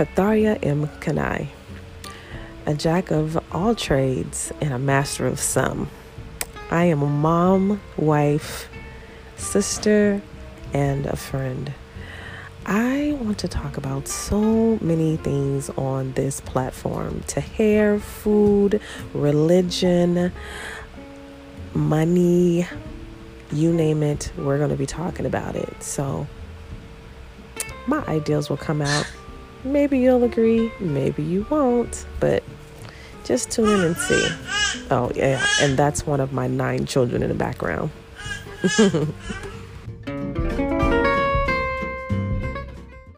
Katharia M. Kanai, a jack of all trades and a master of some. I am a mom, wife, sister, and a friend. I want to talk about so many things on this platform to hair, food, religion, money, you name it, we're going to be talking about it. So, my ideas will come out. Maybe you'll agree, maybe you won't, but just tune in and see. Oh, yeah, and that's one of my nine children in the background.